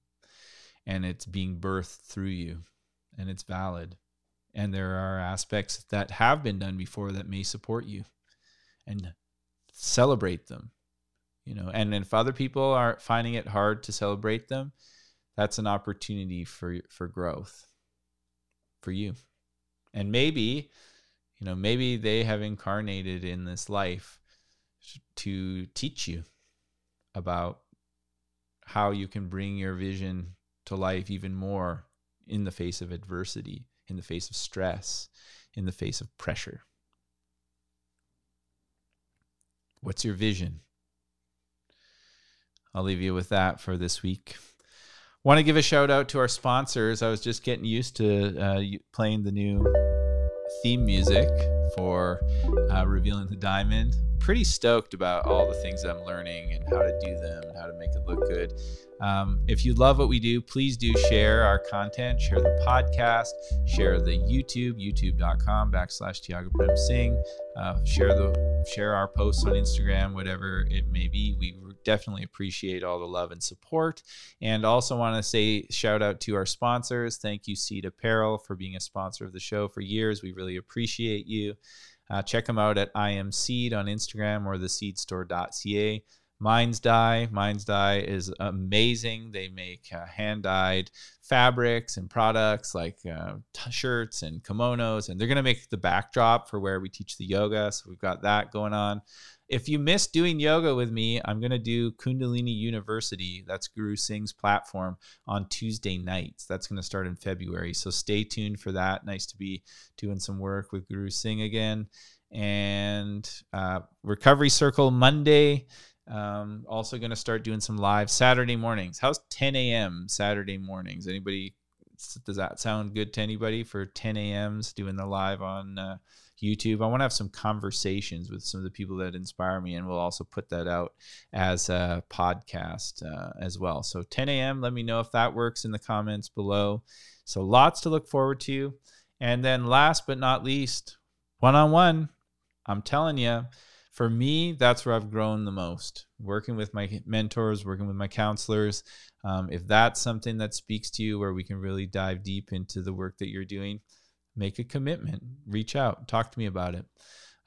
S1: and it's being birthed through you and it's valid and there are aspects that have been done before that may support you and celebrate them you know and if other people are finding it hard to celebrate them that's an opportunity for for growth for you. And maybe you know maybe they have incarnated in this life to teach you about how you can bring your vision to life even more in the face of adversity in the face of stress, in the face of pressure? What's your vision? I'll leave you with that for this week. Want to give a shout out to our sponsors. I was just getting used to uh, playing the new theme music for uh, Revealing the Diamond. Pretty stoked about all the things I'm learning and how to do them and how to make it look good. Um, if you love what we do, please do share our content, share the podcast, share the YouTube, youtube.com backslash Tiago Prem Singh, uh, share the share our posts on Instagram, whatever it may be. We definitely appreciate all the love and support. And also want to say shout out to our sponsors. Thank you, Seed Apparel, for being a sponsor of the show for years. We really appreciate you. Uh, check them out at I am Seed on Instagram or theseedstore.ca. Minds Dye. Minds Dye is amazing. They make uh, hand dyed fabrics and products like uh, t- shirts and kimonos, and they're going to make the backdrop for where we teach the yoga. So we've got that going on. If you miss doing yoga with me, I'm going to do Kundalini University. That's Guru Singh's platform on Tuesday nights. That's going to start in February. So stay tuned for that. Nice to be doing some work with Guru Singh again. And uh, Recovery Circle Monday. Um, also going to start doing some live Saturday mornings. How's 10 a.m. Saturday mornings? Anybody? Does that sound good to anybody for 10 a.m.s doing the live on uh, YouTube? I want to have some conversations with some of the people that inspire me, and we'll also put that out as a podcast uh, as well. So 10 a.m. Let me know if that works in the comments below. So lots to look forward to. And then last but not least, one on one. I'm telling you for me, that's where I've grown the most. Working with my mentors, working with my counselors. Um, if that's something that speaks to you, where we can really dive deep into the work that you're doing, make a commitment, reach out, talk to me about it.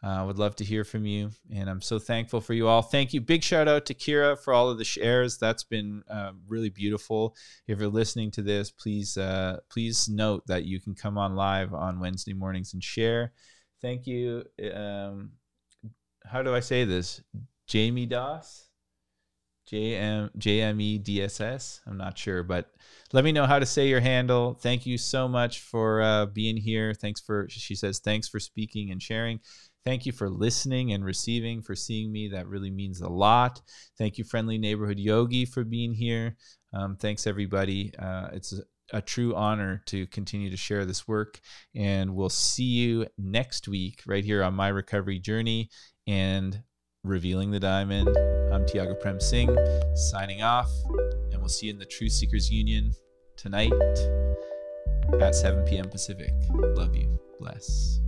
S1: Uh, I uh, would love to hear from you, and I'm so thankful for you all. Thank you. Big shout out to Kira for all of the shares. That's been uh, really beautiful. If you're listening to this, please uh, please note that you can come on live on Wednesday mornings and share. Thank you. Um, how do I say this? Jamie Doss, J M J M E D S S. I'm not sure, but let me know how to say your handle. Thank you so much for uh, being here. Thanks for she says thanks for speaking and sharing. Thank you for listening and receiving, for seeing me. That really means a lot. Thank you, friendly neighborhood yogi, for being here. Um, thanks, everybody. Uh, it's a, a true honor to continue to share this work. And we'll see you next week right here on my recovery journey and revealing the diamond. I'm Tiago Prem Singh signing off, and we'll see you in the Truth Seekers Union tonight at 7 p.m. Pacific. Love you. Bless.